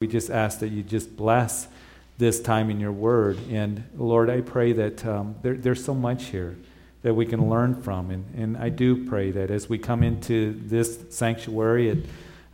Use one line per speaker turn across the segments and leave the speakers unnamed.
We just ask that you just bless this time in your word. And Lord, I pray that um, there, there's so much here that we can learn from. And, and I do pray that as we come into this sanctuary at,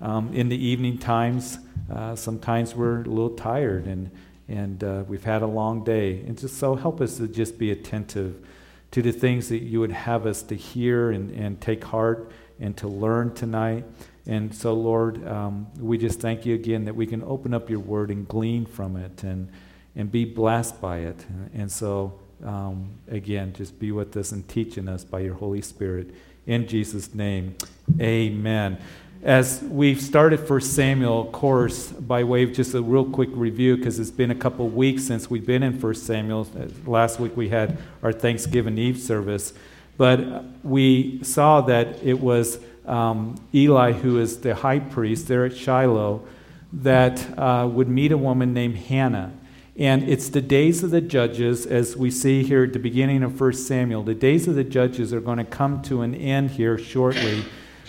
um, in the evening times, uh, sometimes we're a little tired and, and uh, we've had a long day. And just so help us to just be attentive to the things that you would have us to hear and, and take heart and to learn tonight. And so, Lord, um, we just thank you again that we can open up your word and glean from it and, and be blessed by it. And so, um, again, just be with us and teaching us by your Holy Spirit. In Jesus' name, amen. As we've started First Samuel course, by way of just a real quick review, because it's been a couple weeks since we've been in First Samuel. Last week we had our Thanksgiving Eve service. But we saw that it was um, Eli, who is the high priest there at Shiloh, that uh, would meet a woman named Hannah. And it's the days of the judges, as we see here at the beginning of 1 Samuel. The days of the judges are going to come to an end here shortly,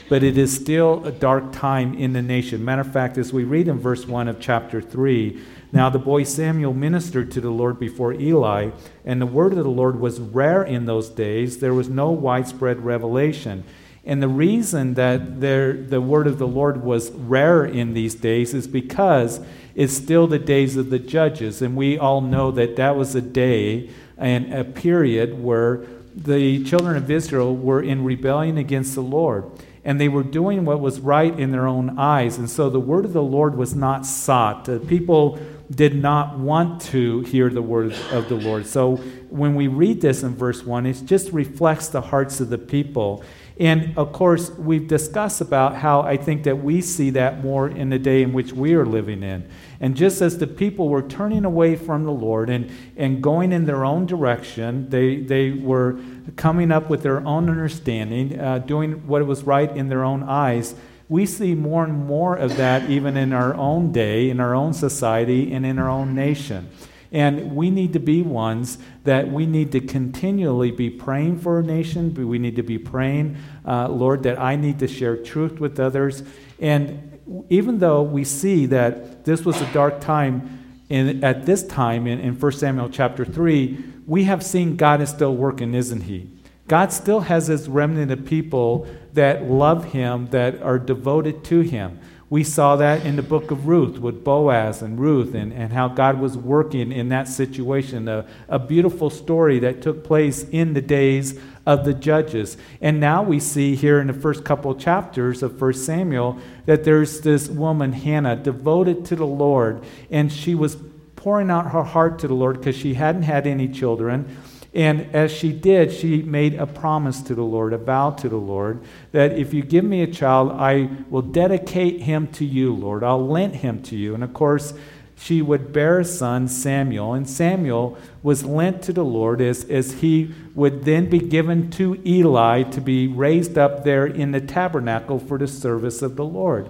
but it is still a dark time in the nation. Matter of fact, as we read in verse 1 of chapter 3, now the boy Samuel ministered to the Lord before Eli, and the word of the Lord was rare in those days. There was no widespread revelation. And the reason that there, the word of the Lord was rare in these days is because it's still the days of the judges. And we all know that that was a day and a period where the children of Israel were in rebellion against the Lord. And they were doing what was right in their own eyes. And so the word of the Lord was not sought. The people did not want to hear the word of the Lord. So when we read this in verse 1, it just reflects the hearts of the people. And of course, we've discussed about how I think that we see that more in the day in which we are living in. And just as the people were turning away from the Lord and, and going in their own direction, they, they were coming up with their own understanding, uh, doing what was right in their own eyes. We see more and more of that even in our own day, in our own society, and in our own nation. And we need to be ones that we need to continually be praying for a nation. We need to be praying, uh, Lord, that I need to share truth with others. And even though we see that this was a dark time in, at this time in, in 1 Samuel chapter 3, we have seen God is still working, isn't He? God still has His remnant of people that love Him, that are devoted to Him. We saw that in the book of Ruth with Boaz and Ruth and, and how God was working in that situation. A, a beautiful story that took place in the days of the judges. And now we see here in the first couple chapters of 1 Samuel that there's this woman, Hannah, devoted to the Lord. And she was pouring out her heart to the Lord because she hadn't had any children. And as she did, she made a promise to the Lord, a vow to the Lord, that if you give me a child, I will dedicate him to you, Lord. I'll lend him to you. And of course, she would bear a son, Samuel, and Samuel was lent to the Lord as, as he would then be given to Eli to be raised up there in the tabernacle for the service of the Lord.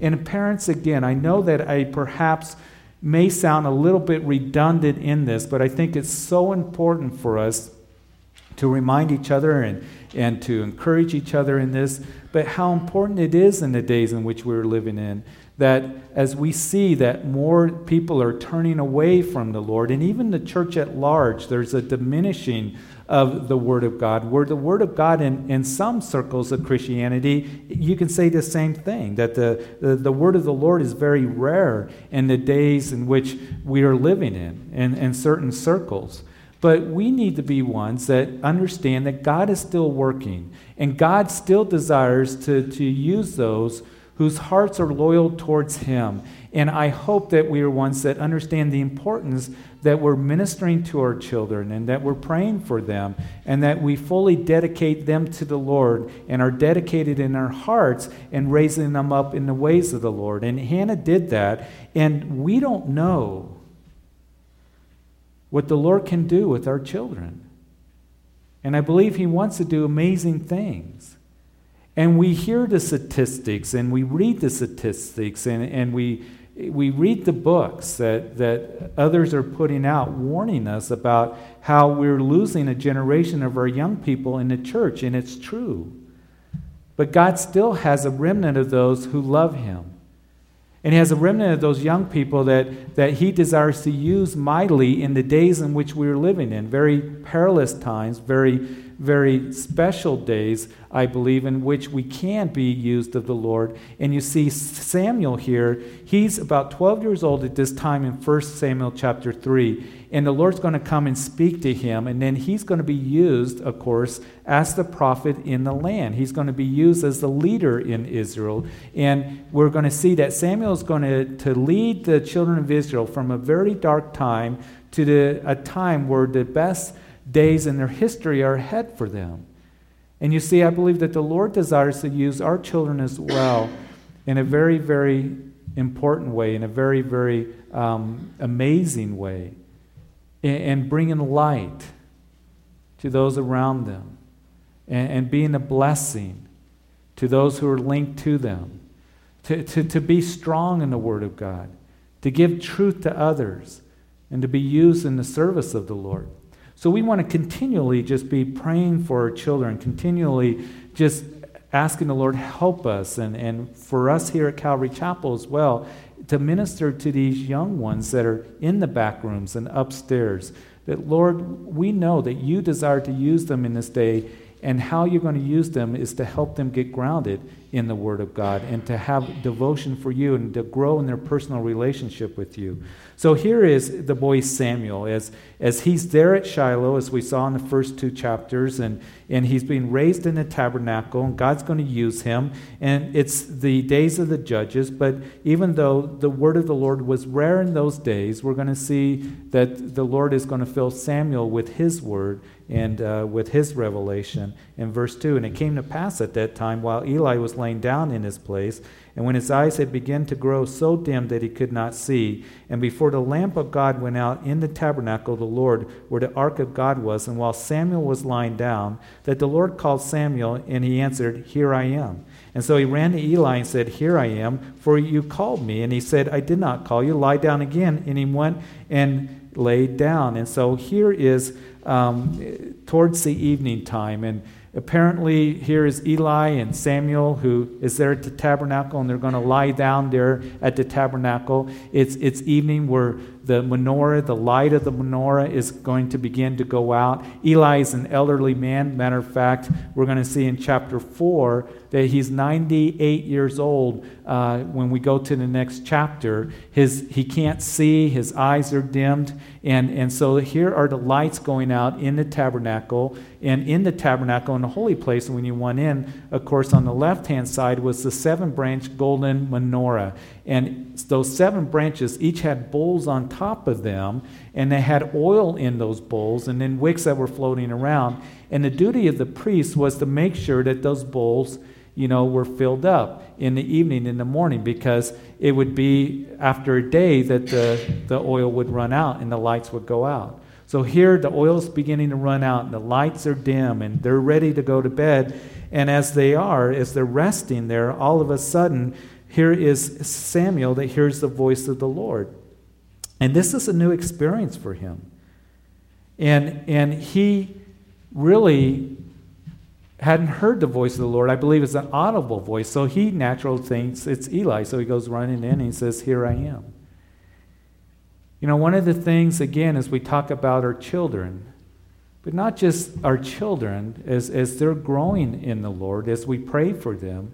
And parents, again, I know that I perhaps may sound a little bit redundant in this, but I think it's so important for us to remind each other and, and to encourage each other in this, but how important it is in the days in which we're living in. That as we see that more people are turning away from the Lord, and even the church at large, there's a diminishing of the Word of God. Where the Word of God, in, in some circles of Christianity, you can say the same thing that the, the, the Word of the Lord is very rare in the days in which we are living in, in, in certain circles. But we need to be ones that understand that God is still working, and God still desires to, to use those whose hearts are loyal towards Him. And I hope that we are ones that understand the importance that we're ministering to our children and that we're praying for them and that we fully dedicate them to the Lord and are dedicated in our hearts and raising them up in the ways of the Lord. And Hannah did that, and we don't know what the Lord can do with our children. And I believe He wants to do amazing things. And we hear the statistics and we read the statistics and, and we we read the books that, that others are putting out warning us about how we're losing a generation of our young people in the church, and it's true. But God still has a remnant of those who love Him. And he has a remnant of those young people that, that he desires to use mightily in the days in which we are living in. Very perilous times, very, very special days, I believe, in which we can be used of the Lord. And you see Samuel here, he's about 12 years old at this time in 1 Samuel chapter 3 and the Lord's going to come and speak to him, and then he's going to be used, of course, as the prophet in the land. He's going to be used as the leader in Israel, and we're going to see that Samuel is going to, to lead the children of Israel from a very dark time to the, a time where the best days in their history are ahead for them. And you see, I believe that the Lord desires to use our children as well in a very, very important way, in a very, very um, amazing way and bringing light to those around them and being a blessing to those who are linked to them, to, to, to be strong in the Word of God, to give truth to others, and to be used in the service of the Lord. So we want to continually just be praying for our children, continually just asking the Lord help us, and, and for us here at Calvary Chapel as well, to minister to these young ones that are in the back rooms and upstairs. That, Lord, we know that you desire to use them in this day, and how you're going to use them is to help them get grounded in the Word of God and to have devotion for you and to grow in their personal relationship with you. So here is the boy Samuel as, as he's there at Shiloh, as we saw in the first two chapters, and, and he's being raised in the tabernacle, and God's going to use him. And it's the days of the judges, but even though the word of the Lord was rare in those days, we're going to see that the Lord is going to fill Samuel with his word and uh, with his revelation in verse 2. And it came to pass at that time, while Eli was laying down in his place, and when his eyes had begun to grow so dim that he could not see, and before the lamp of God went out in the tabernacle of the Lord, where the ark of God was, and while Samuel was lying down, that the Lord called Samuel, and he answered, Here I am. And so he ran to Eli and said, Here I am, for you called me. And he said, I did not call you. Lie down again. And he went and laid down. And so here is um, towards the evening time. And Apparently, here is Eli and Samuel who is there at the tabernacle, and they're going to lie down there at the tabernacle. It's, it's evening where the menorah, the light of the menorah, is going to begin to go out. Eli is an elderly man. Matter of fact, we're going to see in chapter 4 that he's 98 years old uh, when we go to the next chapter. His, he can't see, his eyes are dimmed. And, and so here are the lights going out in the tabernacle. And in the tabernacle, in the holy place, and when you went in, of course, on the left hand side was the seven branch golden menorah. And those seven branches each had bowls on top of them, and they had oil in those bowls, and then wicks that were floating around. And the duty of the priest was to make sure that those bowls, you know, were filled up in the evening, in the morning, because it would be after a day that the, the oil would run out and the lights would go out. So here the oil is beginning to run out, and the lights are dim, and they're ready to go to bed. And as they are, as they're resting there, all of a sudden, here is Samuel that hears the voice of the Lord. And this is a new experience for him. And, and he really hadn't heard the voice of the Lord. I believe it's an audible voice. So he naturally thinks it's Eli. So he goes running in and he says, Here I am. You know, one of the things, again, as we talk about our children, but not just our children, as, as they're growing in the Lord, as we pray for them,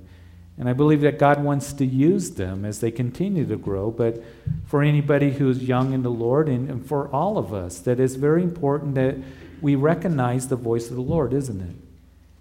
and I believe that God wants to use them as they continue to grow. But for anybody who's young in the Lord and, and for all of us, that it's very important that we recognize the voice of the Lord, isn't it?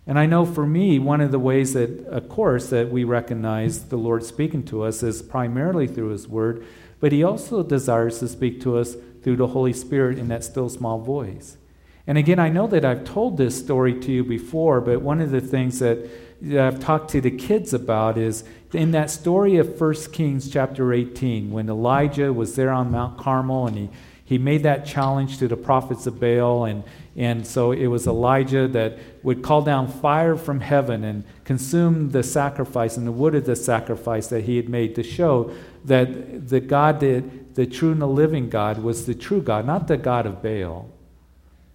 And I know for me, one of the ways that, of course, that we recognize the Lord speaking to us is primarily through His Word, but He also desires to speak to us through the Holy Spirit in that still small voice. And again, I know that I've told this story to you before, but one of the things that I've talked to the kids about is in that story of 1 Kings chapter 18, when Elijah was there on Mount Carmel and he, he made that challenge to the prophets of Baal. And, and so it was Elijah that would call down fire from heaven and consume the sacrifice and the wood of the sacrifice that he had made to show that the God, that, the true and the living God, was the true God, not the God of Baal.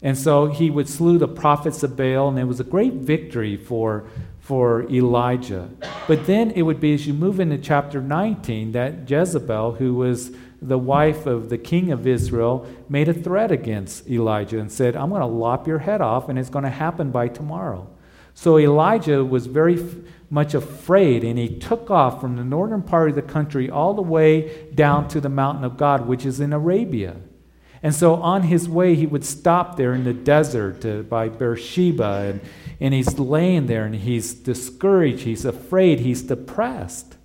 And so he would slew the prophets of Baal, and it was a great victory for, for Elijah. But then it would be as you move into chapter 19 that Jezebel, who was the wife of the king of Israel, made a threat against Elijah and said, I'm going to lop your head off, and it's going to happen by tomorrow. So Elijah was very f- much afraid, and he took off from the northern part of the country all the way down to the mountain of God, which is in Arabia. And so on his way, he would stop there in the desert uh, by Beersheba, and, and he's laying there and he's discouraged, he's afraid, he's depressed.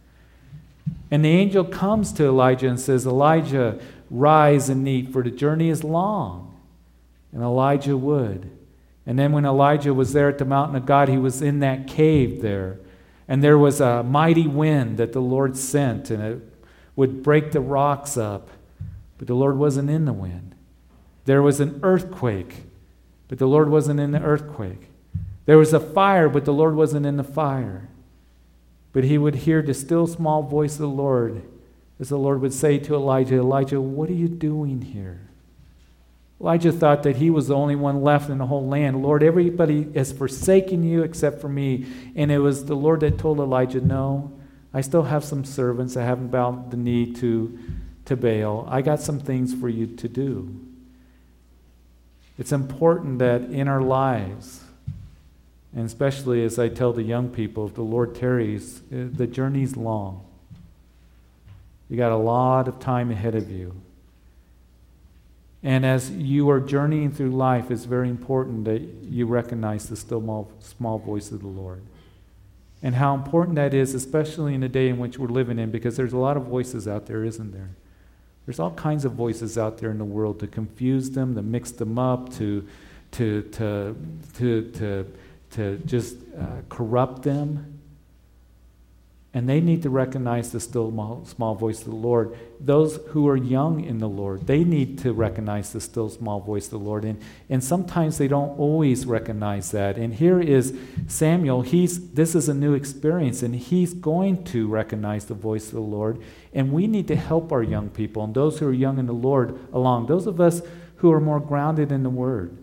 And the angel comes to Elijah and says, Elijah, rise and eat, for the journey is long. And Elijah would. And then when Elijah was there at the mountain of God, he was in that cave there. And there was a mighty wind that the Lord sent, and it would break the rocks up. But the Lord wasn't in the wind. There was an earthquake, but the Lord wasn't in the earthquake. There was a fire, but the Lord wasn't in the fire. But he would hear the still small voice of the Lord as the Lord would say to Elijah, Elijah, what are you doing here? Elijah thought that he was the only one left in the whole land. Lord, everybody has forsaken you except for me. And it was the Lord that told Elijah, No, I still have some servants. I haven't bowed the knee to, to Baal. I got some things for you to do. It's important that in our lives, and especially as I tell the young people, if the Lord tarries, uh, the journey's long. You got a lot of time ahead of you. And as you are journeying through life, it's very important that you recognize the still small, small voice of the Lord. And how important that is, especially in the day in which we're living in, because there's a lot of voices out there, isn't there? There's all kinds of voices out there in the world to confuse them, to mix them up, to, to, to, to, to, to just uh, corrupt them. And they need to recognize the still small voice of the Lord. Those who are young in the Lord, they need to recognize the still small voice of the Lord. And, and sometimes they don't always recognize that. And here is Samuel. He's, this is a new experience, and he's going to recognize the voice of the Lord. And we need to help our young people and those who are young in the Lord along. Those of us who are more grounded in the Word.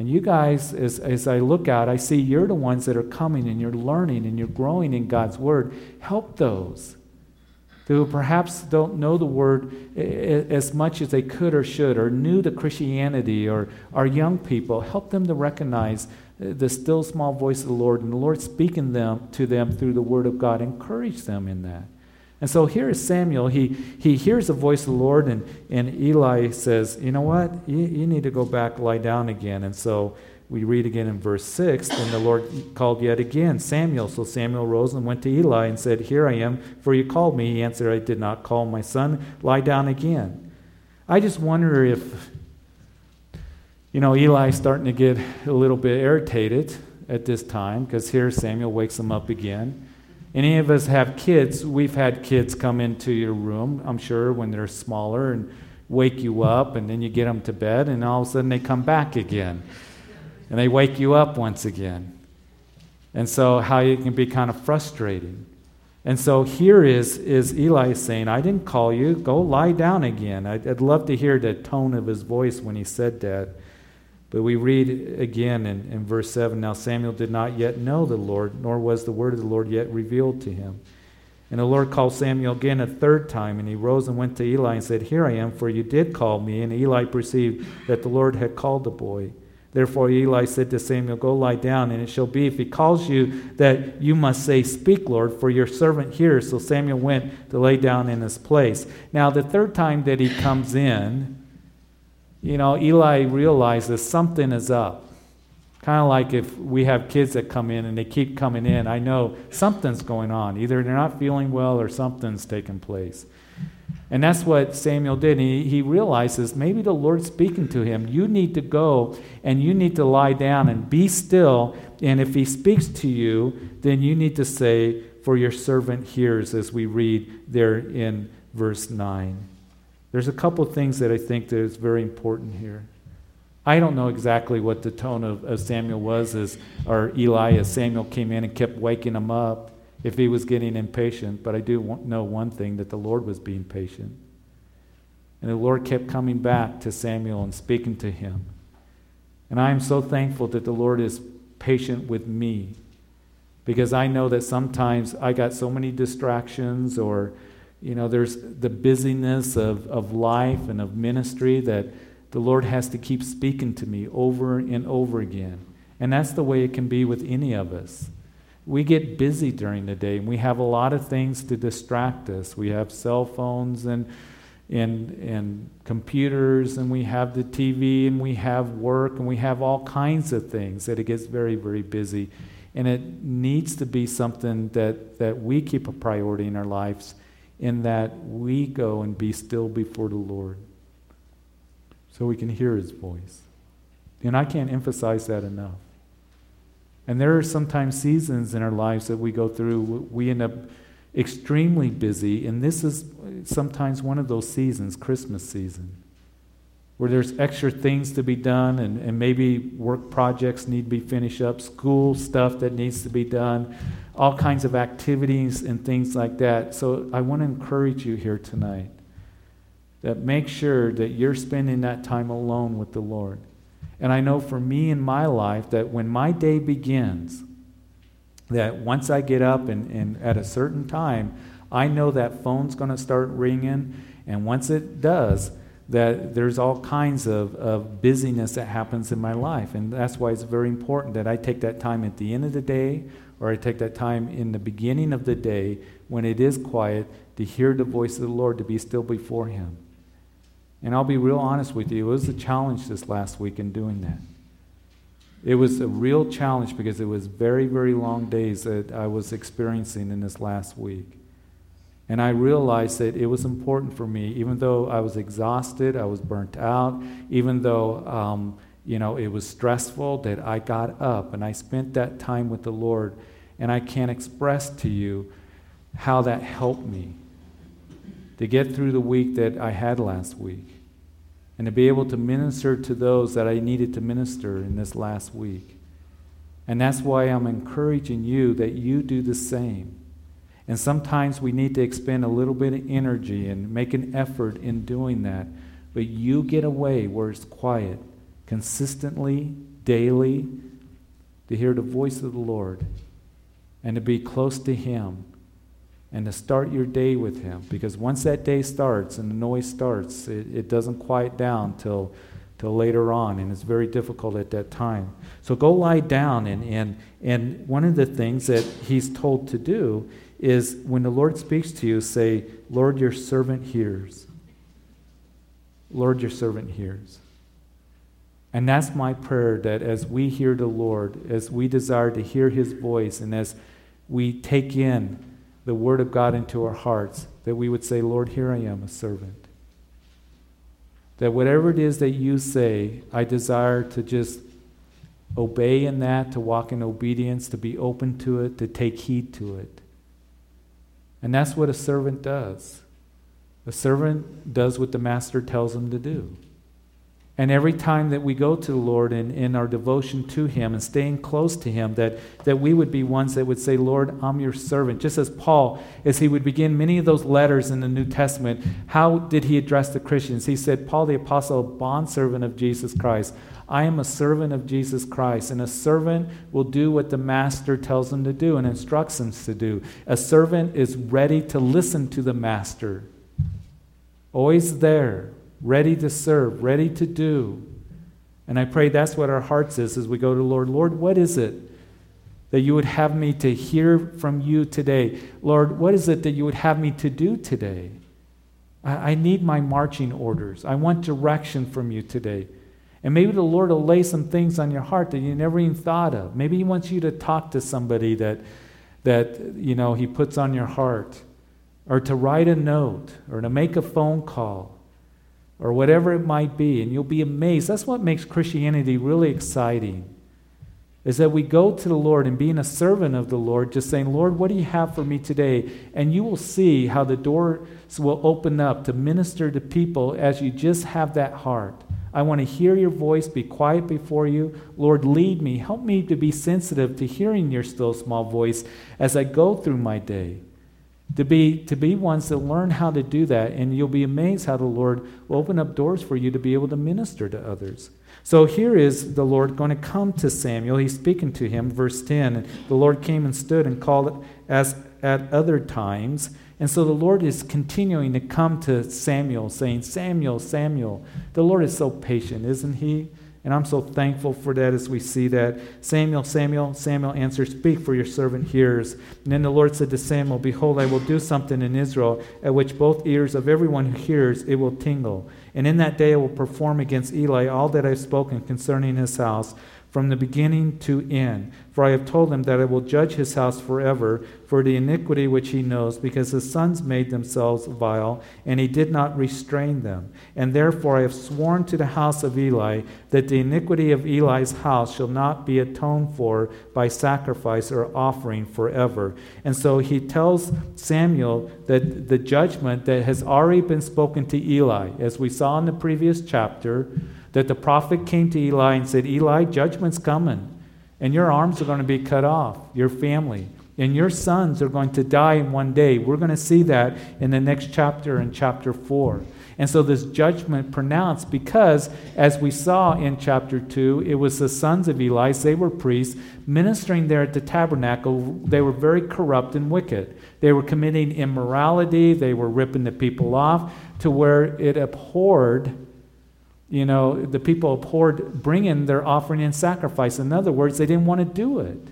And you guys, as, as I look out, I see you're the ones that are coming and you're learning and you're growing in God's Word. Help those who perhaps don't know the Word as much as they could or should, or new to Christianity, or are young people. Help them to recognize the still small voice of the Lord and the Lord speaking them, to them through the Word of God. Encourage them in that. And so here is Samuel. He, he hears the voice of the Lord, and, and Eli says, You know what? You, you need to go back, lie down again. And so we read again in verse 6 and the Lord called yet again Samuel. So Samuel rose and went to Eli and said, Here I am, for you called me. He answered, I did not call my son. Lie down again. I just wonder if, you know, Eli's starting to get a little bit irritated at this time because here Samuel wakes him up again. Any of us have kids, we've had kids come into your room, I'm sure, when they're smaller and wake you up, and then you get them to bed, and all of a sudden they come back again. And they wake you up once again. And so, how you can be kind of frustrating. And so, here is, is Eli saying, I didn't call you, go lie down again. I'd, I'd love to hear the tone of his voice when he said that. But we read again in, in verse 7 Now Samuel did not yet know the Lord, nor was the word of the Lord yet revealed to him. And the Lord called Samuel again a third time, and he rose and went to Eli and said, Here I am, for you did call me. And Eli perceived that the Lord had called the boy. Therefore Eli said to Samuel, Go lie down, and it shall be, if he calls you, that you must say, Speak, Lord, for your servant hears. So Samuel went to lay down in his place. Now, the third time that he comes in, you know, Eli realizes something is up. Kind of like if we have kids that come in and they keep coming in, I know something's going on. Either they're not feeling well or something's taking place. And that's what Samuel did. He, he realizes maybe the Lord's speaking to him. You need to go and you need to lie down and be still. And if he speaks to you, then you need to say, For your servant hears, as we read there in verse 9. There's a couple of things that I think that is very important here. I don't know exactly what the tone of, of Samuel was as or Eli as Samuel came in and kept waking him up if he was getting impatient, but I do know one thing that the Lord was being patient. And the Lord kept coming back to Samuel and speaking to him. And I am so thankful that the Lord is patient with me Because I know that sometimes I got so many distractions, or, you know, there's the busyness of, of life and of ministry that the Lord has to keep speaking to me over and over again. And that's the way it can be with any of us. We get busy during the day and we have a lot of things to distract us. We have cell phones and and, and computers, and we have the TV, and we have work, and we have all kinds of things that it gets very, very busy. And it needs to be something that, that we keep a priority in our lives, in that we go and be still before the Lord so we can hear His voice. And I can't emphasize that enough. And there are sometimes seasons in our lives that we go through, we end up extremely busy, and this is sometimes one of those seasons, Christmas season, where there's extra things to be done, and, and maybe work projects need to be finished up, school stuff that needs to be done, all kinds of activities and things like that. So I want to encourage you here tonight that make sure that you're spending that time alone with the Lord. And I know for me in my life that when my day begins, that once I get up and, and at a certain time, I know that phone's going to start ringing. And once it does, that there's all kinds of, of busyness that happens in my life. And that's why it's very important that I take that time at the end of the day or I take that time in the beginning of the day when it is quiet to hear the voice of the Lord, to be still before Him. And I'll be real honest with you, it was a challenge this last week in doing that. It was a real challenge because it was very, very long days that I was experiencing in this last week. And I realized that it was important for me, even though I was exhausted, I was burnt out, even though, um, you know, it was stressful, that I got up and I spent that time with the Lord. And I can't express to you how that helped me to get through the week that I had last week and to be able to minister to those that I needed to minister in this last week. And that's why I'm encouraging you that you do the same. And sometimes we need to expend a little bit of energy and make an effort in doing that. But you get away where it's quiet, consistently, daily, to hear the voice of the Lord and to be close to Him and to start your day with Him. Because once that day starts and the noise starts, it, it doesn't quiet down till, till later on, and it's very difficult at that time. So go lie down, and, and, and one of the things that He's told to do is when the Lord speaks to you, say, Lord, your servant hears. Lord, your servant hears. And that's my prayer that as we hear the Lord, as we desire to hear His voice, and as we take in the Word of God into our hearts, that we would say, Lord, here I am, a servant. That whatever it is that you say, I desire to just obey in that, to walk in obedience, to be open to it, to take heed to it. And that's what a servant does. A servant does what the master tells him to do. And every time that we go to the Lord in, in our devotion to Him and staying close to Him, that, that we would be ones that would say, Lord, I'm your servant. Just as Paul, as he would begin many of those letters in the New Testament, how did he address the Christians? He said, Paul the Apostle, bondservant of Jesus Christ. I am a servant of Jesus Christ, and a servant will do what the master tells him to do and instructs him to do. A servant is ready to listen to the master, always there, ready to serve, ready to do. And I pray that's what our hearts is as we go to Lord. Lord, what is it that you would have me to hear from you today? Lord, what is it that you would have me to do today? I, I need my marching orders. I want direction from you today. And maybe the Lord will lay some things on your heart that you never even thought of. Maybe He wants you to talk to somebody that, that you know, He puts on your heart, or to write a note, or to make a phone call or whatever it might be, and you'll be amazed. That's what makes Christianity really exciting. Is that we go to the Lord and being a servant of the Lord, just saying, Lord, what do you have for me today? And you will see how the doors will open up to minister to people as you just have that heart. I want to hear your voice, be quiet before you. Lord, lead me. Help me to be sensitive to hearing your still small voice as I go through my day. To be, to be ones that learn how to do that, and you'll be amazed how the Lord will open up doors for you to be able to minister to others. So here is the Lord going to come to Samuel. He's speaking to him, verse 10. And the Lord came and stood and called as at other times. And so the Lord is continuing to come to Samuel, saying, Samuel, Samuel. The Lord is so patient, isn't he? And I'm so thankful for that as we see that. Samuel, Samuel, Samuel answered, Speak, for your servant hears. And then the Lord said to Samuel, Behold, I will do something in Israel at which both ears of everyone who hears it will tingle. And in that day I will perform against Eli all that I have spoken concerning his house from the beginning to end. For I have told him that I will judge his house forever for the iniquity which he knows, because his sons made themselves vile, and he did not restrain them. And therefore I have sworn to the house of Eli that the iniquity of Eli's house shall not be atoned for by sacrifice or offering forever. And so he tells Samuel that the judgment that has already been spoken to Eli, as we saw in the previous chapter, that the prophet came to Eli and said, Eli, judgment's coming, and your arms are going to be cut off, your family, and your sons are going to die in one day. We're going to see that in the next chapter, in chapter 4. And so this judgment pronounced because, as we saw in chapter 2, it was the sons of Eli, they were priests, ministering there at the tabernacle. They were very corrupt and wicked. They were committing immorality, they were ripping the people off to where it abhorred you know, the people abhorred bringing their offering and sacrifice. In other words, they didn't want to do it.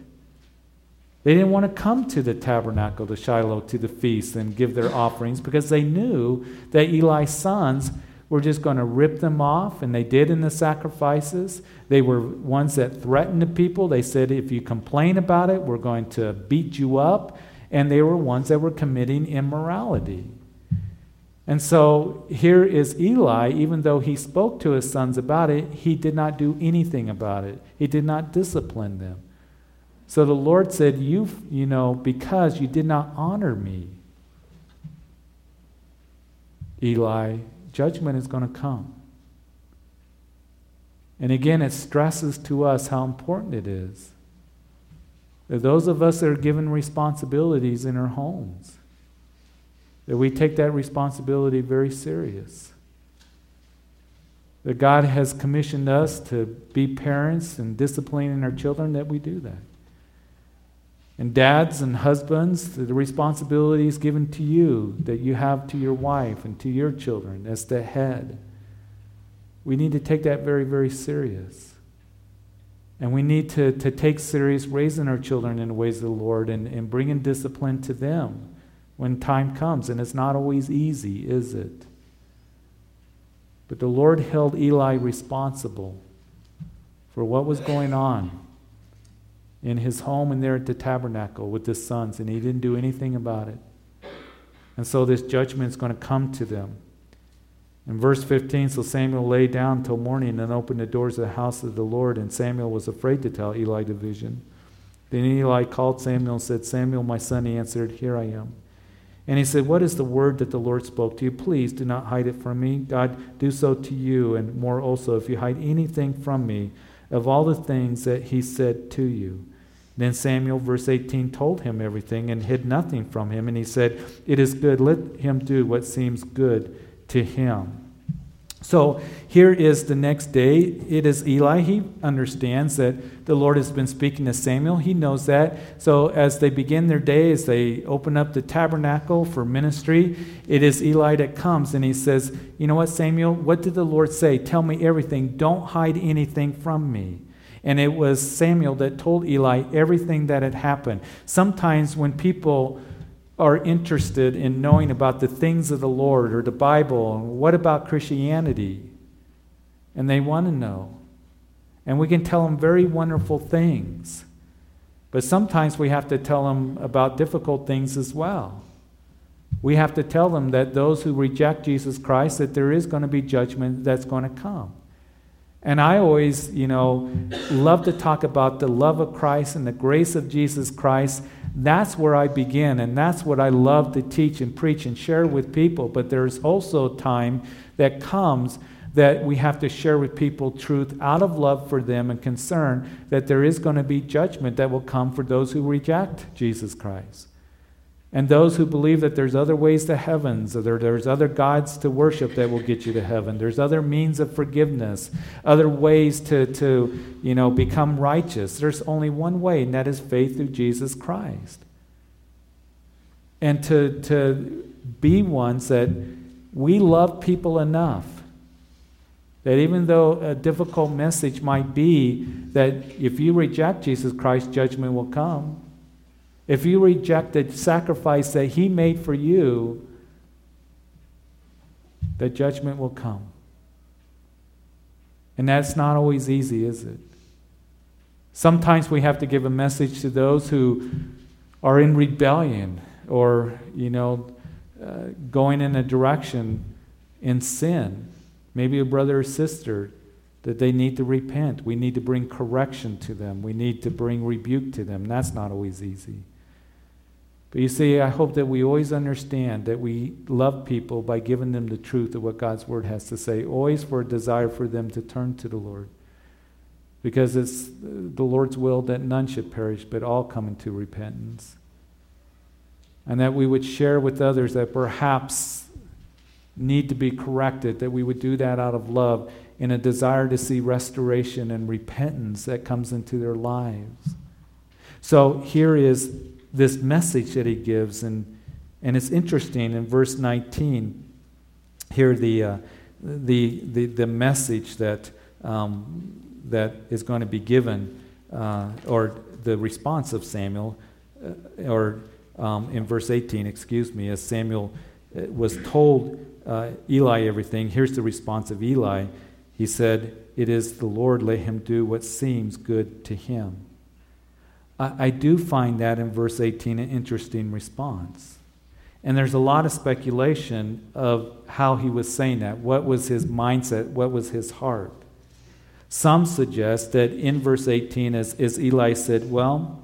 They didn't want to come to the tabernacle, to Shiloh, to the feast, and give their offerings because they knew that Eli's sons were just going to rip them off, and they did in the sacrifices. They were ones that threatened the people. They said, if you complain about it, we're going to beat you up. And they were ones that were committing immorality. And so here is Eli, even though he spoke to his sons about it, he did not do anything about it. He did not discipline them. So the Lord said, You, you know, because you did not honor me, Eli, judgment is going to come. And again, it stresses to us how important it is that those of us that are given responsibilities in our homes, that we take that responsibility very serious. That God has commissioned us to be parents and disciplining our children, that we do that. And dads and husbands, the responsibility is given to you that you have to your wife and to your children as the head. We need to take that very, very serious. And we need to, to take serious raising our children in the ways of the Lord and, and bringing discipline to them when time comes. And it's not always easy, is it? But the Lord held Eli responsible for what was going on in his home and there at the tabernacle with his sons, and he didn't do anything about it. And so this judgment is going to come to them. In verse 15, so Samuel lay down till morning and opened the doors of the house of the Lord, and Samuel was afraid to tell Eli the vision. Then Eli called Samuel and said, Samuel, my son, he answered, Here I am. And he said, What is the word that the Lord spoke to you? Please do not hide it from me. God, do so to you, and more also, if you hide anything from me of all the things that he said to you. Then Samuel, verse 18, told him everything and hid nothing from him. And he said, It is good, let him do what seems good to him. So here is the next day. It is Eli. He understands that the Lord has been speaking to Samuel. He knows that. So as they begin their day, as they open up the tabernacle for ministry, it is Eli that comes and he says, You know what, Samuel? What did the Lord say? Tell me everything. Don't hide anything from me. And it was Samuel that told Eli everything that had happened. Sometimes when people are interested in knowing about the things of the Lord or the Bible. What about Christianity? And they want to know. And we can tell them very wonderful things. But sometimes we have to tell them about difficult things as well. We have to tell them that those who reject Jesus Christ, that there is going to be judgment that's going to come. And I always, you know, love to talk about the love of Christ and the grace of Jesus Christ that's where I begin, and that's what I love to teach and preach and share with people. But there's also time that comes that we have to share with people truth out of love for them and concern that there is going to be judgment that will come for those who reject Jesus Christ. And those who believe that there's other ways to heavens, there, there's other gods to worship that will get you to heaven. There's other means of forgiveness, other ways to, to you know, become righteous. There's only one way, and that is faith through Jesus Christ. And to, to be ones that we love people enough that even though a difficult message might be that if you reject Jesus Christ, judgment will come. If you reject the sacrifice that He made for you, the judgment will come. And that's not always easy, is it? Sometimes we have to give a message to those who are in rebellion or, you know, uh, going in a direction in sin. Maybe a brother or sister that they need to repent. We need to bring correction to them. We need to bring rebuke to them. That's not always easy. But you see, I hope that we always understand that we love people by giving them the truth of what God's Word has to say, always for a desire for them to turn to the Lord. Because it's the Lord's will that none should perish, but all come into repentance. And that we would share with others that perhaps need to be corrected, that we would do that out of love in a desire to see restoration and repentance that comes into their lives. So here is this message that he gives. And, and it's interesting in verse 19, here the, uh, the, the, the message that, um, that is going to be given, uh, or the response of Samuel, uh, or um, in verse 18, excuse me, as Samuel uh, was told uh, Eli everything, here's the response of Eli. He said, It is the Lord, let him do what seems good to him. I, do find that in verse 18 an interesting response. And there's a lot of speculation of how he was saying that. What was his mindset? What was his heart? Some suggest that in verse 18, as, as Eli said, Well,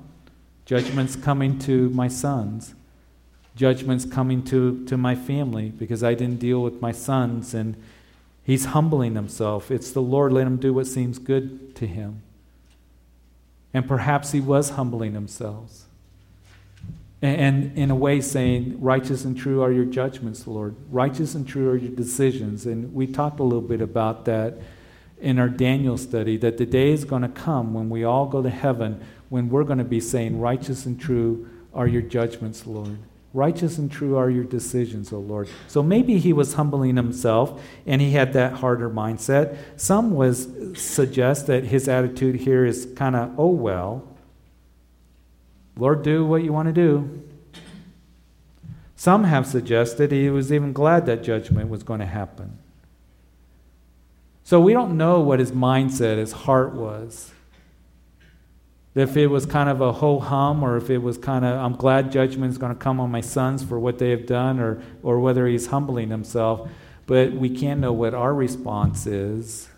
judgment's coming to my sons, judgment's coming to, to my family because I didn't deal with my sons. And he's humbling himself. It's the Lord, let him do what seems good to him. And perhaps he was humbling himself. And in a way, saying, Righteous and true are your judgments, Lord. Righteous and true are your decisions. And we talked a little bit about that in our Daniel study that the day is going to come when we all go to heaven when we're going to be saying, Righteous and true are your judgments, Lord. Righteous and true are your decisions, O Lord. So maybe he was humbling himself and he had that harder mindset. Some was suggest that his attitude here is kind of, oh well. Lord, do what you want to do. Some have suggested he was even glad that judgment was going to happen. So we don't know what his mindset, his heart was. If it was kind of a ho hum, or if it was kind of, I'm glad judgment is going to come on my sons for what they have done, or, or whether he's humbling himself. But we can't know what our response is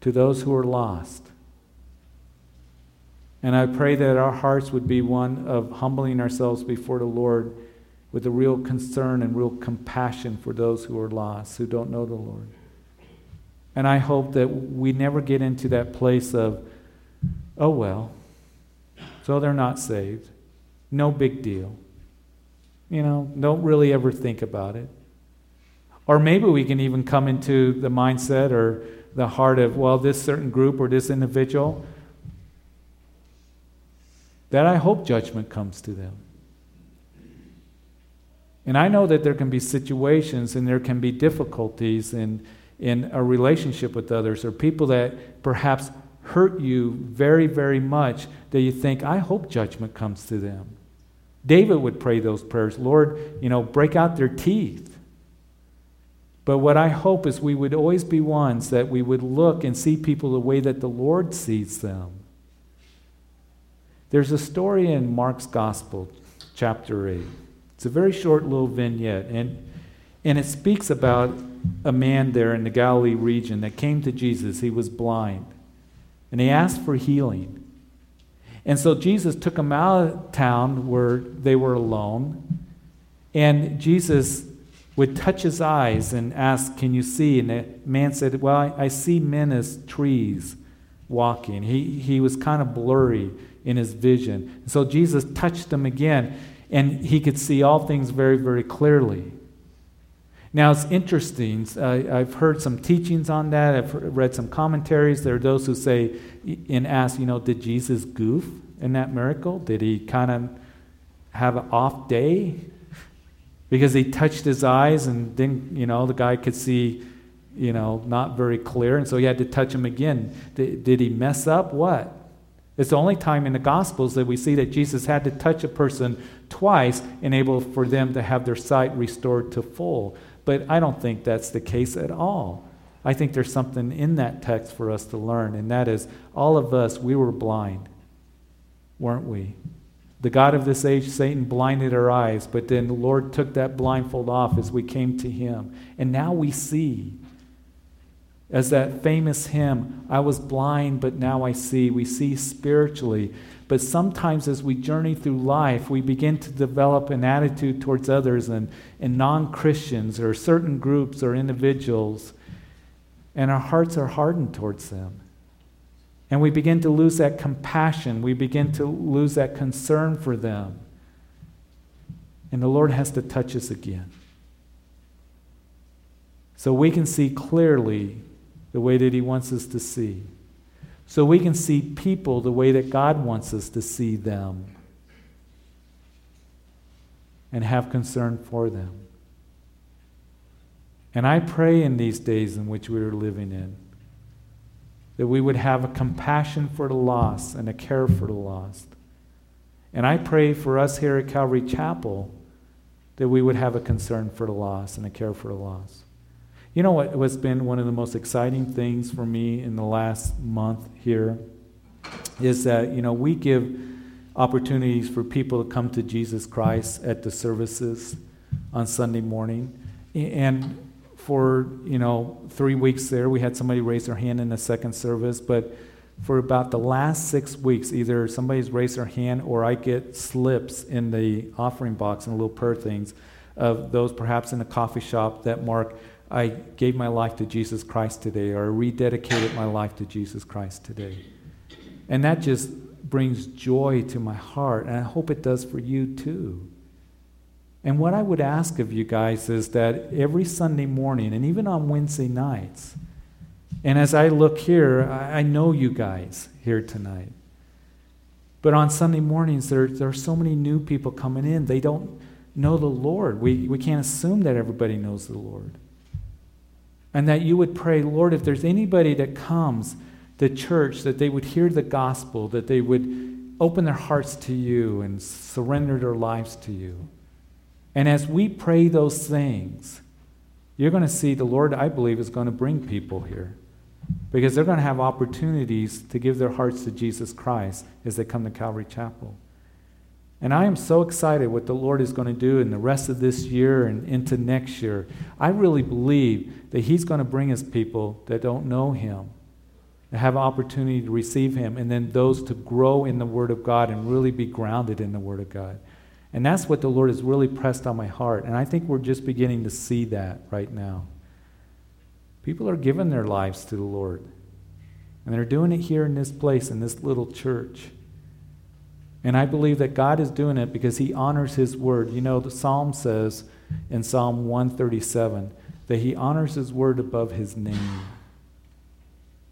to those who are lost. And I pray that our hearts would be one of humbling ourselves before the Lord with a real concern and real compassion for those who are lost, who don't know the Lord. And I hope that we never get into that place of, oh, well, so they're not saved. No big deal. You know, don't really ever think about it. Or maybe we can even come into the mindset or the heart of, well, this certain group or this individual, that I hope judgment comes to them. And I know that there can be situations and there can be difficulties in in a relationship with others or people that perhaps hurt you very, very much that you think, I hope judgment comes to them. David would pray those prayers Lord, you know, break out their teeth. But what I hope is we would always be ones that we would look and see people the way that the Lord sees them. There's a story in Mark's Gospel, chapter 8. It's a very short little vignette, and, and it speaks about a man there in the Galilee region that came to Jesus. He was blind. And he asked for healing. And so Jesus took him out of town where they were alone. And Jesus would touch his eyes and ask, Can you see? And the man said, Well, I, I see men as trees walking. He, he was kind of blurry in his vision. so Jesus touched him again, and he could see all things very, very clearly. Now, it's interesting. I've heard some teachings on that. I've read some commentaries. There are those who say and ask, you know, did Jesus goof in that miracle? Did he kind of have an off day? Because he touched his eyes and then, you know, the guy could see, you know, not very clear. And so he had to touch him again. Did, did he mess up? What? It's the only time in the Gospels that we see that Jesus had to touch a person twice in able for them to have their sight restored to full. But I don't think that's the case at all. I think there's something in that text for us to learn, and that is all of us, we were blind, weren't we? The God of this age, Satan, blinded our eyes, but then the Lord took that blindfold off as we came to him. And now we see. As that famous hymn, I was blind, but now I see. We see spiritually. But sometimes as we journey through life, we begin to develop an attitude towards others and, and non Christians or certain groups or individuals, and our hearts are hardened towards them. And we begin to lose that compassion. We begin to lose that concern for them. And the Lord has to touch us again. So we can see clearly the way that He wants us to see so we can see people the way that God wants us to see them and have concern for them. And I pray in these days in which we are living in that we would have a compassion for the lost and a care for the lost. And I pray for us here at Calvary Chapel that we would have a concern for the lost and a care for the lost. You know what has been one of the most exciting things for me in the last month here is that, you know, we give opportunities for people to come to Jesus Christ at the services on Sunday morning. And for, you know, three weeks there, we had somebody raise their hand in the second service. But for about the last six weeks, either somebody's raised their hand or I get slips in the offering box and little prayer things of those perhaps in a coffee shop that mark I gave my life to Jesus Christ today, or I rededicated my life to Jesus Christ today. And that just brings joy to my heart, and I hope it does for you too. And what I would ask of you guys is that every Sunday morning, and even on Wednesday nights, and as I look here, I know you guys here tonight. But on Sunday mornings, there, there are so many new people coming in. They don't know the Lord. We, we can't assume that everybody knows the Lord. And that you would pray, Lord, if there's anybody that comes to church, that they would hear the gospel, that they would open their hearts to you and surrender their lives to you. And as we pray those things, you're going to see the Lord, I believe, is going to bring people here because they're going to have opportunities to give their hearts to Jesus Christ as they come to Calvary Chapel. And I am so excited what the Lord is going to do in the rest of this year and into next year. I really believe that He's going to bring His people that don't know Him, that have an opportunity to receive Him, and then those to grow in the Word of God and really be grounded in the Word of God. And that's what the Lord has really pressed on my heart. And I think we're just beginning to see that right now. People are giving their lives to the Lord. And they're doing it here in this place, in this little church. And I believe that God is doing it because He honors His word. You know, the Psalm says in Psalm 137 that He honors His word above His name.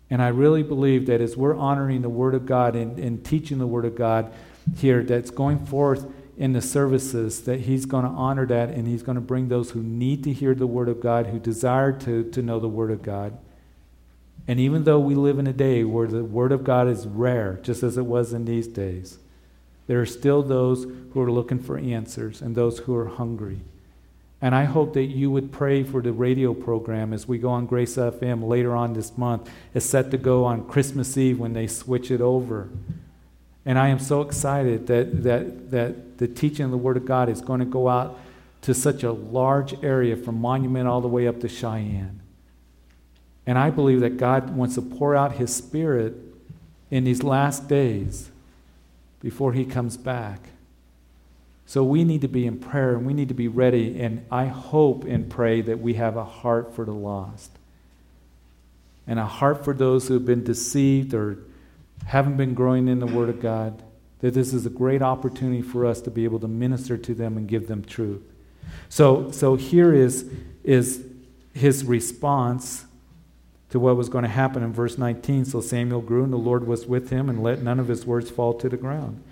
And I really believe that as we're honoring the Word of God and, and teaching the Word of God here, that's going forth in the services, that He's going to honor that and He's going to bring those who need to hear the Word of God, who desire to, to know the Word of God. And even though we live in a day where the Word of God is rare, just as it was in these days, there are still those who are looking for answers and those who are hungry. And I hope that you would pray for the radio program as we go on Grace FM later on this month. It's set to go on Christmas Eve when they switch it over. And I am so excited that, that, that the teaching of the Word of God is going to go out to such a large area from Monument all the way up to Cheyenne. And I believe that God wants to pour out His Spirit in these last days before he comes back. So we need to be in prayer and we need to be ready. And I hope and pray that we have a heart for the lost and a heart for those who have been deceived or haven't been growing in the Word of God. that this is a great opportunity for us to be able to minister to them and give them truth. So, so here is, is his response to what was going to happen in verse 19. So Samuel grew, and the Lord was with him, and let none of his words fall to the ground.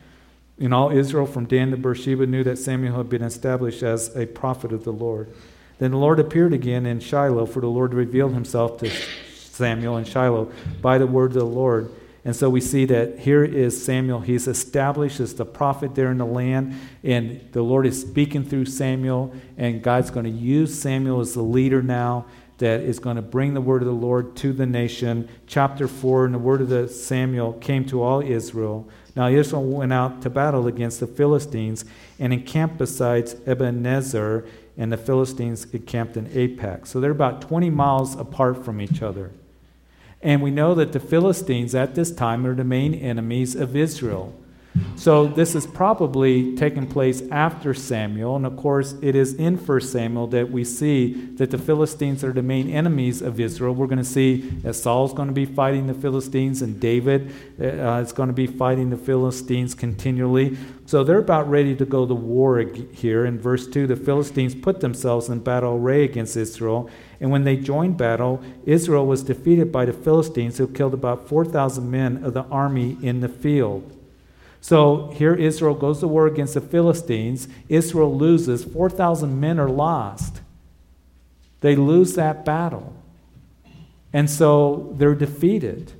And all Israel from Dan to Beersheba knew that Samuel had been established as a prophet of the Lord. Then the Lord appeared again in Shiloh, for the Lord revealed himself to Samuel in Shiloh by the word of the Lord. And so we see that here is Samuel. He's established as the prophet there in the land, and the Lord is speaking through Samuel, and God's going to use Samuel as the leader now that is going to bring the word of the Lord to the nation. Chapter 4, and the word of the Samuel came to all Israel. Now Israel went out to battle against the Philistines and encamped beside Ebenezer, and the Philistines encamped in Aphek. So they're about 20 miles apart from each other. And we know that the Philistines at this time are the main enemies of Israel. So this is probably taking place after Samuel, and of course, it is in 1 Samuel that we see that the Philistines are the main enemies of Israel. We're going to see that Saul's going to be fighting the Philistines, and David uh, is going to be fighting the Philistines continually. So they're about ready to go to war here. In verse 2, the Philistines put themselves in battle array against Israel, and when they joined battle, Israel was defeated by the Philistines, who killed about 4,000 men of the army in the field. So here Israel goes to war against the Philistines. Israel loses. 4,000 men are lost. They lose that battle. And so they're defeated.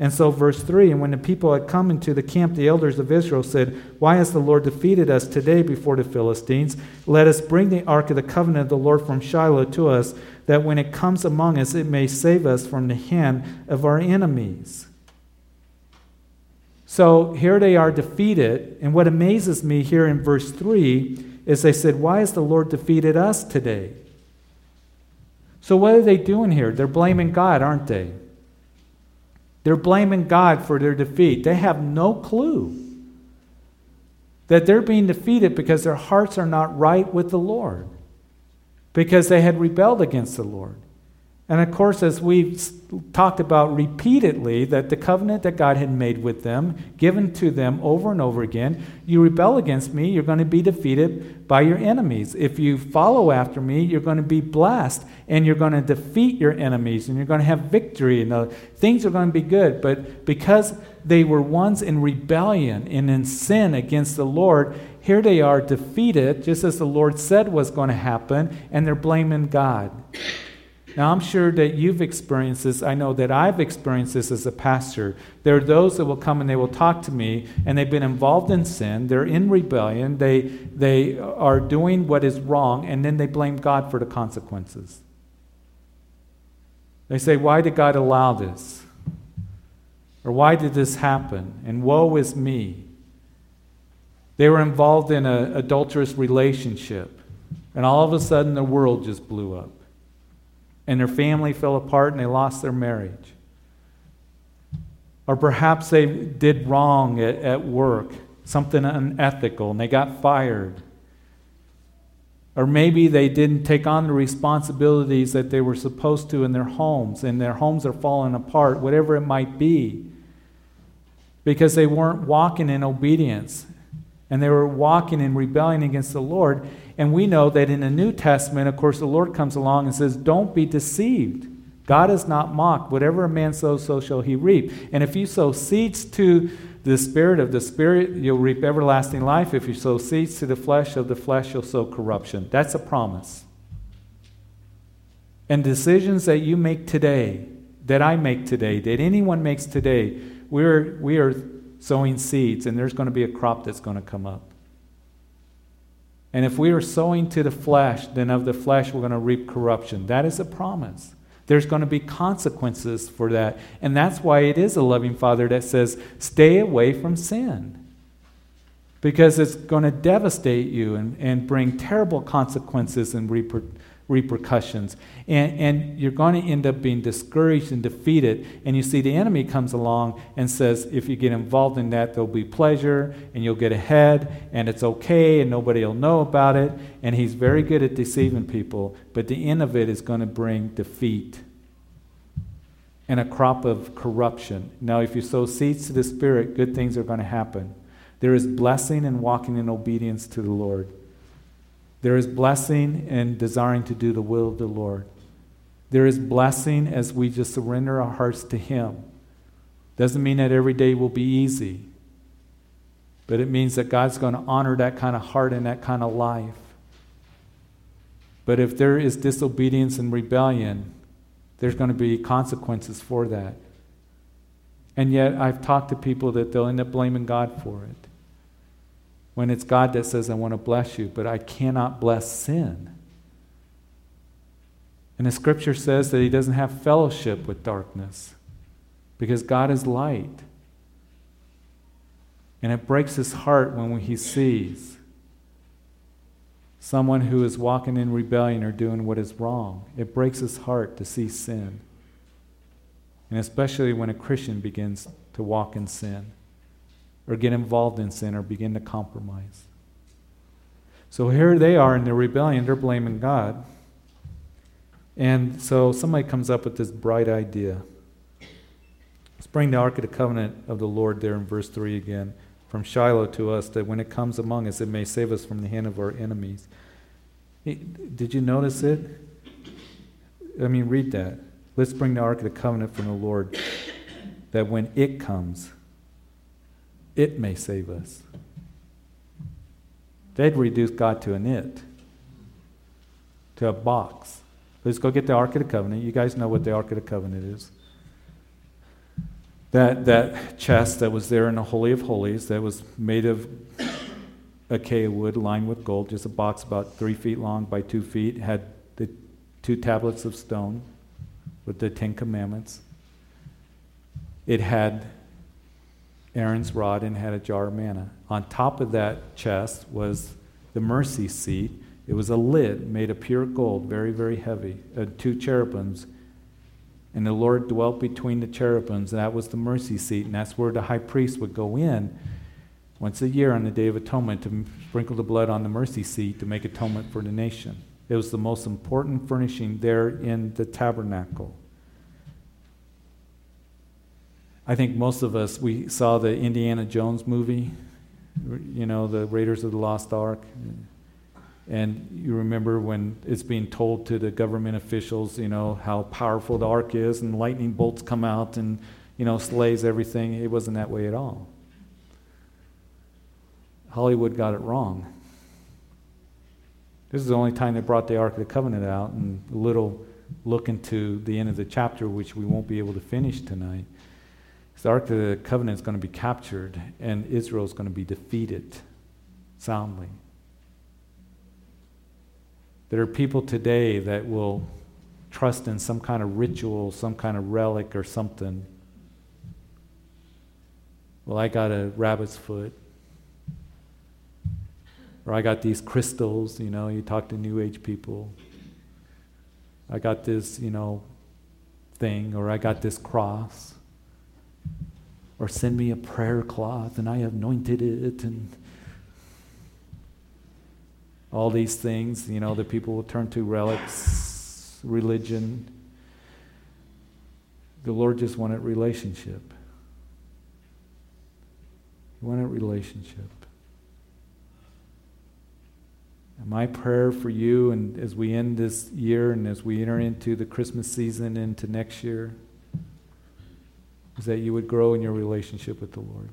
And so, verse 3 And when the people had come into the camp, the elders of Israel said, Why has the Lord defeated us today before the Philistines? Let us bring the ark of the covenant of the Lord from Shiloh to us, that when it comes among us, it may save us from the hand of our enemies. So here they are defeated. And what amazes me here in verse 3 is they said, Why has the Lord defeated us today? So what are they doing here? They're blaming God, aren't they? They're blaming God for their defeat. They have no clue that they're being defeated because their hearts are not right with the Lord, because they had rebelled against the Lord. And of course, as we've talked about repeatedly, that the covenant that God had made with them, given to them over and over again, you rebel against me, you're going to be defeated by your enemies. If you follow after me, you're going to be blessed and you're going to defeat your enemies and you're going to have victory and uh, things are going to be good. But because they were once in rebellion and in sin against the Lord, here they are defeated, just as the Lord said was going to happen, and they're blaming God. Now, I'm sure that you've experienced this. I know that I've experienced this as a pastor. There are those that will come and they will talk to me, and they've been involved in sin. They're in rebellion. They, they are doing what is wrong, and then they blame God for the consequences. They say, Why did God allow this? Or why did this happen? And woe is me. They were involved in an adulterous relationship, and all of a sudden the world just blew up and their family fell apart and they lost their marriage. Or perhaps they did wrong at, at work, something unethical, and they got fired. Or maybe they didn't take on the responsibilities that they were supposed to in their homes, and their homes are falling apart, whatever it might be, because they weren't walking in obedience and they were walking in rebellion against the Lord. And we know that in the New Testament, of course, the Lord comes along and says, Don't be deceived. God is not mocked. Whatever a man sows, so shall he reap. And if you sow seeds to the Spirit of the Spirit, you'll reap everlasting life. If you sow seeds to the flesh of the flesh, you'll sow corruption. That's a promise. And decisions that you make today, that I make today, that anyone makes today, we're, we are sowing seeds, and there's going to be a crop that's going to come up. And if we are sowing to the flesh, then of the flesh we're going to reap corruption. That is a promise. There's going to be consequences for that. And that's why it is a loving Father that says, stay away from sin. Because it's going to devastate you and, and bring terrible consequences and repercussions repercussions. And, and you're going to end up being discouraged and defeated. And you see, the enemy comes along and says, if you get involved in that, there'll be pleasure and you'll get ahead and it's okay and nobody will know about it. And he's very good at deceiving people. But the end of it is going to bring defeat and a crop of corruption. Now, if you sow seeds to the Spirit, good things are going to happen. There is blessing in walking in obedience to the Lord. There is blessing in desiring to do the will of the Lord. There is blessing as we just surrender our hearts to Him. Doesn't mean that every day will be easy, but it means that God's going to honor that kind of heart and that kind of life. But if there is disobedience and rebellion, there's going to be consequences for that. And yet, I've talked to people that they'll end up blaming God for it. When it's God that says, I want to bless you, but I cannot bless sin. And the scripture says that he doesn't have fellowship with darkness because God is light. And it breaks his heart when he sees someone who is walking in rebellion or doing what is wrong. It breaks his heart to see sin. And especially when a Christian begins to walk in sin or get involved in sin or begin to compromise. So here they are in their rebellion, they're blaming God. And so somebody comes up with this bright idea. Let's bring the Ark of the Covenant of the Lord there in verse 3 again from Shiloh to us, that when it comes among us, it may save us from the hand of our enemies. Did you notice it? I mean, read that. Let's bring the Ark of the Covenant from the Lord, that when it comes, it may save us. They'd reduce God to an it, to a box. Let's go get the Ark of the Covenant. You guys know what the Ark of the Covenant is that, that chest that was there in the Holy of Holies that was made of acacia wood lined with gold, just a box about three feet long by two feet, had the two tablets of stone with the Ten Commandments. It had Aaron's rod and had a jar of manna. On top of that chest was the mercy seat. It was a lid made of pure gold, very, very heavy, uh, two cherubims and the Lord dwelt between the cherubims, that was the mercy seat, and that's where the high priest would go in once a year on the Day of Atonement to sprinkle the blood on the mercy seat to make atonement for the nation. It was the most important furnishing there in the tabernacle. I think most of us, we saw the Indiana Jones movie, you know, the Raiders of the Lost Ark. And you remember when it's being told to the government officials, you know, how powerful the ark is, and lightning bolts come out and, you know, slays everything. It wasn't that way at all. Hollywood got it wrong. This is the only time they brought the Ark of the Covenant out, and a little look into the end of the chapter, which we won't be able to finish tonight. The Ark of the Covenant is going to be captured, and Israel is going to be defeated soundly. There are people today that will trust in some kind of ritual, some kind of relic or something. Well, I got a rabbit's foot. Or I got these crystals, you know, you talk to New Age people. I got this, you know, thing, or I got this cross. Or send me a prayer cloth and I anointed it and all these things, you know, that people will turn to relics, religion. The Lord just wanted relationship. He wanted relationship. And my prayer for you, and as we end this year and as we enter into the Christmas season into next year, is that you would grow in your relationship with the Lord.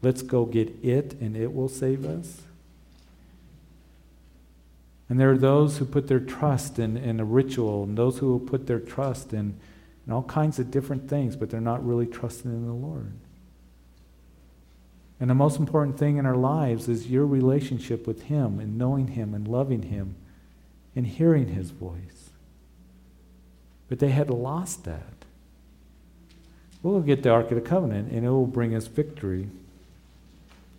Let's go get it, and it will save us. And there are those who put their trust in, in a ritual, and those who will put their trust in, in all kinds of different things, but they're not really trusting in the Lord. And the most important thing in our lives is your relationship with Him and knowing Him and loving Him and hearing His voice. But they had lost that. We'll get the Ark of the Covenant and it will bring us victory.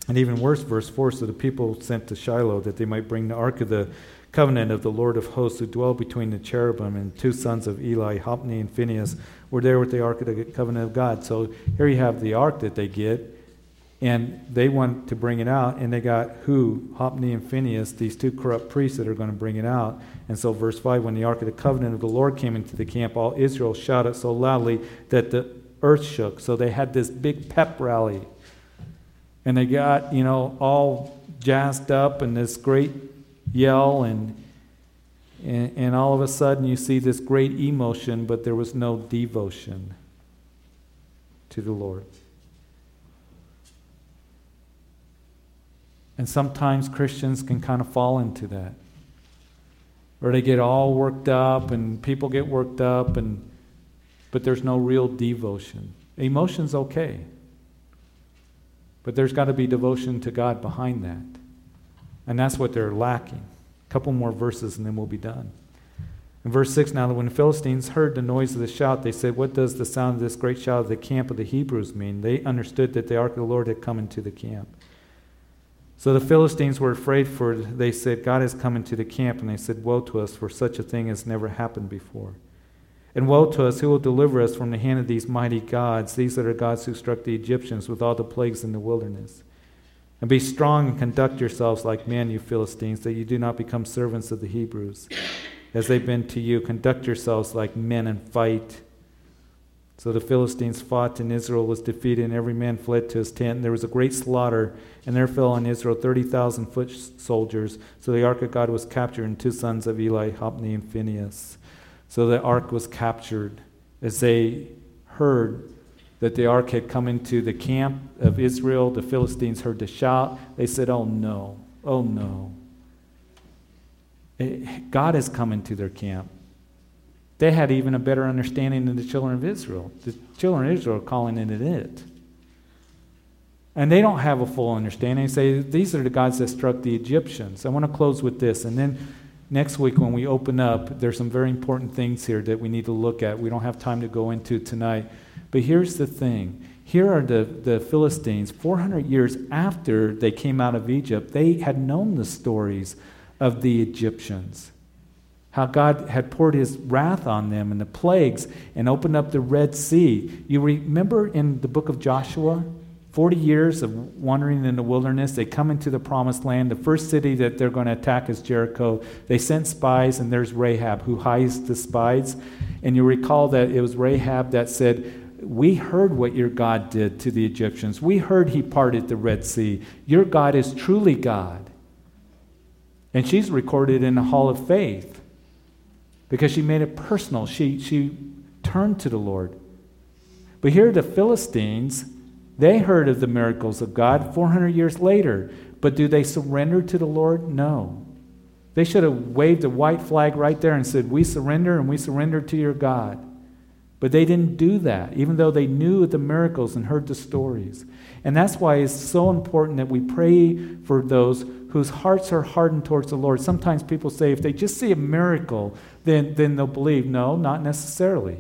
And even worse, verse 4 so the people sent to Shiloh that they might bring the Ark of the covenant of the Lord of hosts who dwell between the cherubim, and two sons of Eli, Hophni and Phinehas, were there with the ark of the covenant of God. So here you have the ark that they get, and they want to bring it out, and they got who? Hophni and Phinehas, these two corrupt priests that are going to bring it out. And so, verse 5 when the ark of the covenant of the Lord came into the camp, all Israel shouted so loudly that the earth shook. So they had this big pep rally And they got, you know, all jazzed up and this great yell and, and, and all of a sudden you see this great emotion, but there was no devotion to the Lord. And sometimes Christians can kind of fall into that. Or they get all worked up and people get worked up and but there's no real devotion. Emotion's okay. But there's got to be devotion to God behind that. And that's what they're lacking. A couple more verses and then we'll be done. In verse 6 now, when the Philistines heard the noise of the shout, they said, What does the sound of this great shout of the camp of the Hebrews mean? They understood that the ark of the Lord had come into the camp. So the Philistines were afraid, for they said, God has come into the camp. And they said, Woe to us, for such a thing has never happened before. And woe to us, who will deliver us from the hand of these mighty gods, these that are gods who struck the Egyptians with all the plagues in the wilderness? And be strong and conduct yourselves like men, you Philistines, that you do not become servants of the Hebrews, as they've been to you. Conduct yourselves like men and fight. So the Philistines fought, and Israel was defeated, and every man fled to his tent. And there was a great slaughter, and there fell on Israel 30,000 foot soldiers. So the ark of God was captured, and two sons of Eli, Hophni and Phinehas. So the ark was captured as they heard that the ark had come into the camp of Israel. The Philistines heard the shout. They said, Oh no, oh no. Eh, God has come into their camp. They had even a better understanding than the children of Israel. The children of Israel are calling it it. And they don't have a full understanding. They say, These are the gods that struck the Egyptians. I want to close with this. And then next week, when we open up, there's some very important things here that we need to look at. We don't have time to go into tonight. But here's the thing here are the, the Philistines, 400 years after they came out of Egypt, they had known the stories of the Egyptians. How God had poured his wrath on them and the plagues and opened up the Red Sea. You remember in the book of Joshua? 40 years of wandering in the wilderness. They come into the promised land. The first city that they're going to attack is Jericho. They send spies, and there's Rahab who hides the spies. And you recall that it was Rahab that said, we heard what your God did to the Egyptians. We heard he parted the Red Sea. Your God is truly God. And she's recorded in the Hall of Faith because she made it personal. She, she turned to the Lord. But here, are the Philistines, they heard of the miracles of God 400 years later. But do they surrender to the Lord? No. They should have waved a white flag right there and said, We surrender and we surrender to your God. But they didn't do that, even though they knew the miracles and heard the stories. And that's why it's so important that we pray for those whose hearts are hardened towards the Lord. Sometimes people say if they just see a miracle, then, then they'll believe. No, not necessarily.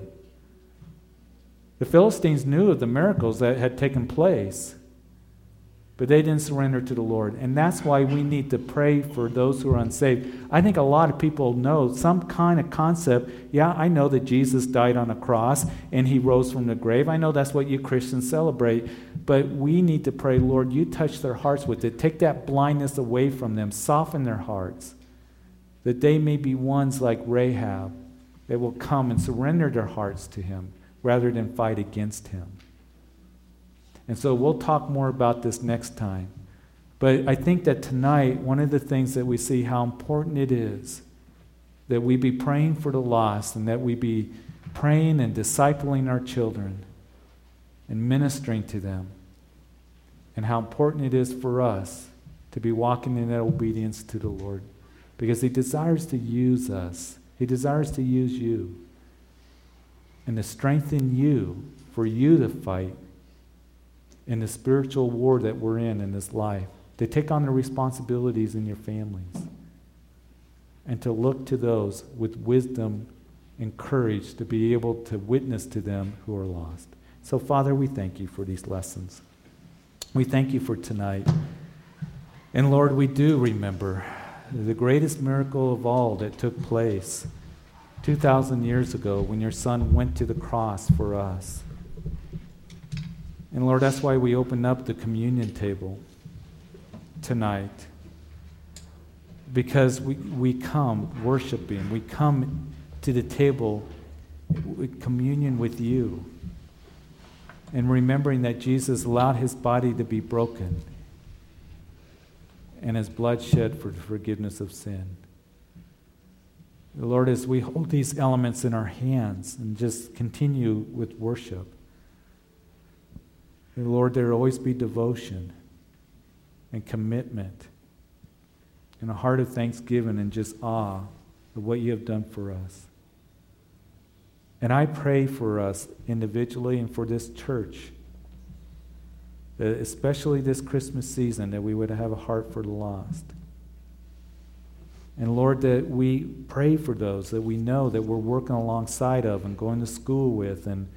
The Philistines knew of the miracles that had taken place. But they didn't surrender to the Lord. And that's why we need to pray for those who are unsaved. I think a lot of people know some kind of concept. Yeah, I know that Jesus died on a cross and he rose from the grave. I know that's what you Christians celebrate. But we need to pray, Lord, you touch their hearts with it. Take that blindness away from them, soften their hearts, that they may be ones like Rahab that will come and surrender their hearts to him rather than fight against him. And so we'll talk more about this next time. But I think that tonight, one of the things that we see how important it is that we be praying for the lost and that we be praying and discipling our children and ministering to them. And how important it is for us to be walking in that obedience to the Lord. Because He desires to use us, He desires to use you and to strengthen you for you to fight in the spiritual war that we're in in this life, to take on the responsibilities in your families, and to look to those with wisdom and courage to be able to witness to them who are lost. So, Father, we thank you for these lessons. We thank you for tonight. And Lord, we do remember the greatest miracle of all that took place 2,000 years ago when your Son went to the cross for us. And Lord, that's why we open up the communion table tonight. Because we, we come worshiping, we come to the table with communion with you. And remembering that Jesus allowed his body to be broken and his blood shed for the forgiveness of sin. Lord, as we hold these elements in our hands and just continue with worship, Lord, there will always be devotion and commitment and a heart of thanksgiving and just awe of what you have done for us. And I pray for us individually and for this church, especially this Christmas season, that we would have a heart for the lost. And Lord, that we pray for those that we know that we're working alongside of and going to school with, and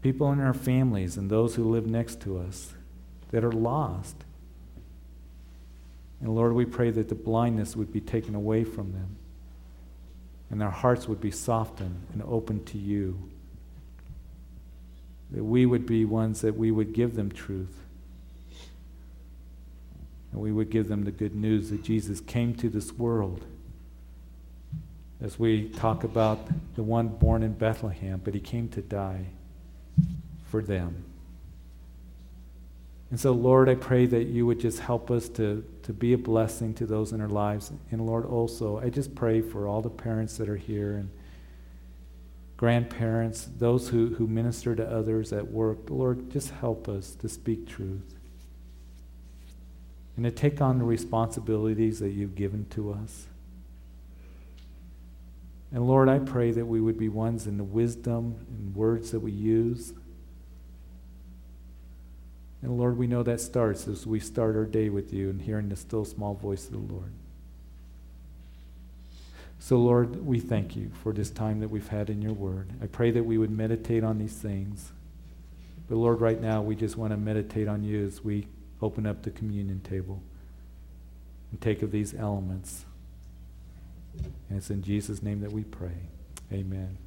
people in our families and those who live next to us that are lost. And Lord, we pray that the blindness would be taken away from them and their hearts would be softened and open to you. That we would be ones that we would give them truth and we would give them the good news that Jesus came to this world. As we talk about the one born in Bethlehem, but he came to die for them. And so, Lord, I pray that you would just help us to, to be a blessing to those in our lives. And Lord, also, I just pray for all the parents that are here and grandparents, those who, who minister to others at work. Lord, just help us to speak truth and to take on the responsibilities that you've given to us. And Lord, I pray that we would be ones in the wisdom and words that we use. And Lord, we know that starts as we start our day with you and hearing the still small voice of the Lord. So, Lord, we thank you for this time that we've had in your word. I pray that we would meditate on these things. But, Lord, right now, we just want to meditate on you as we open up the communion table and take of these elements. And it's in Jesus' name that we pray. Amen.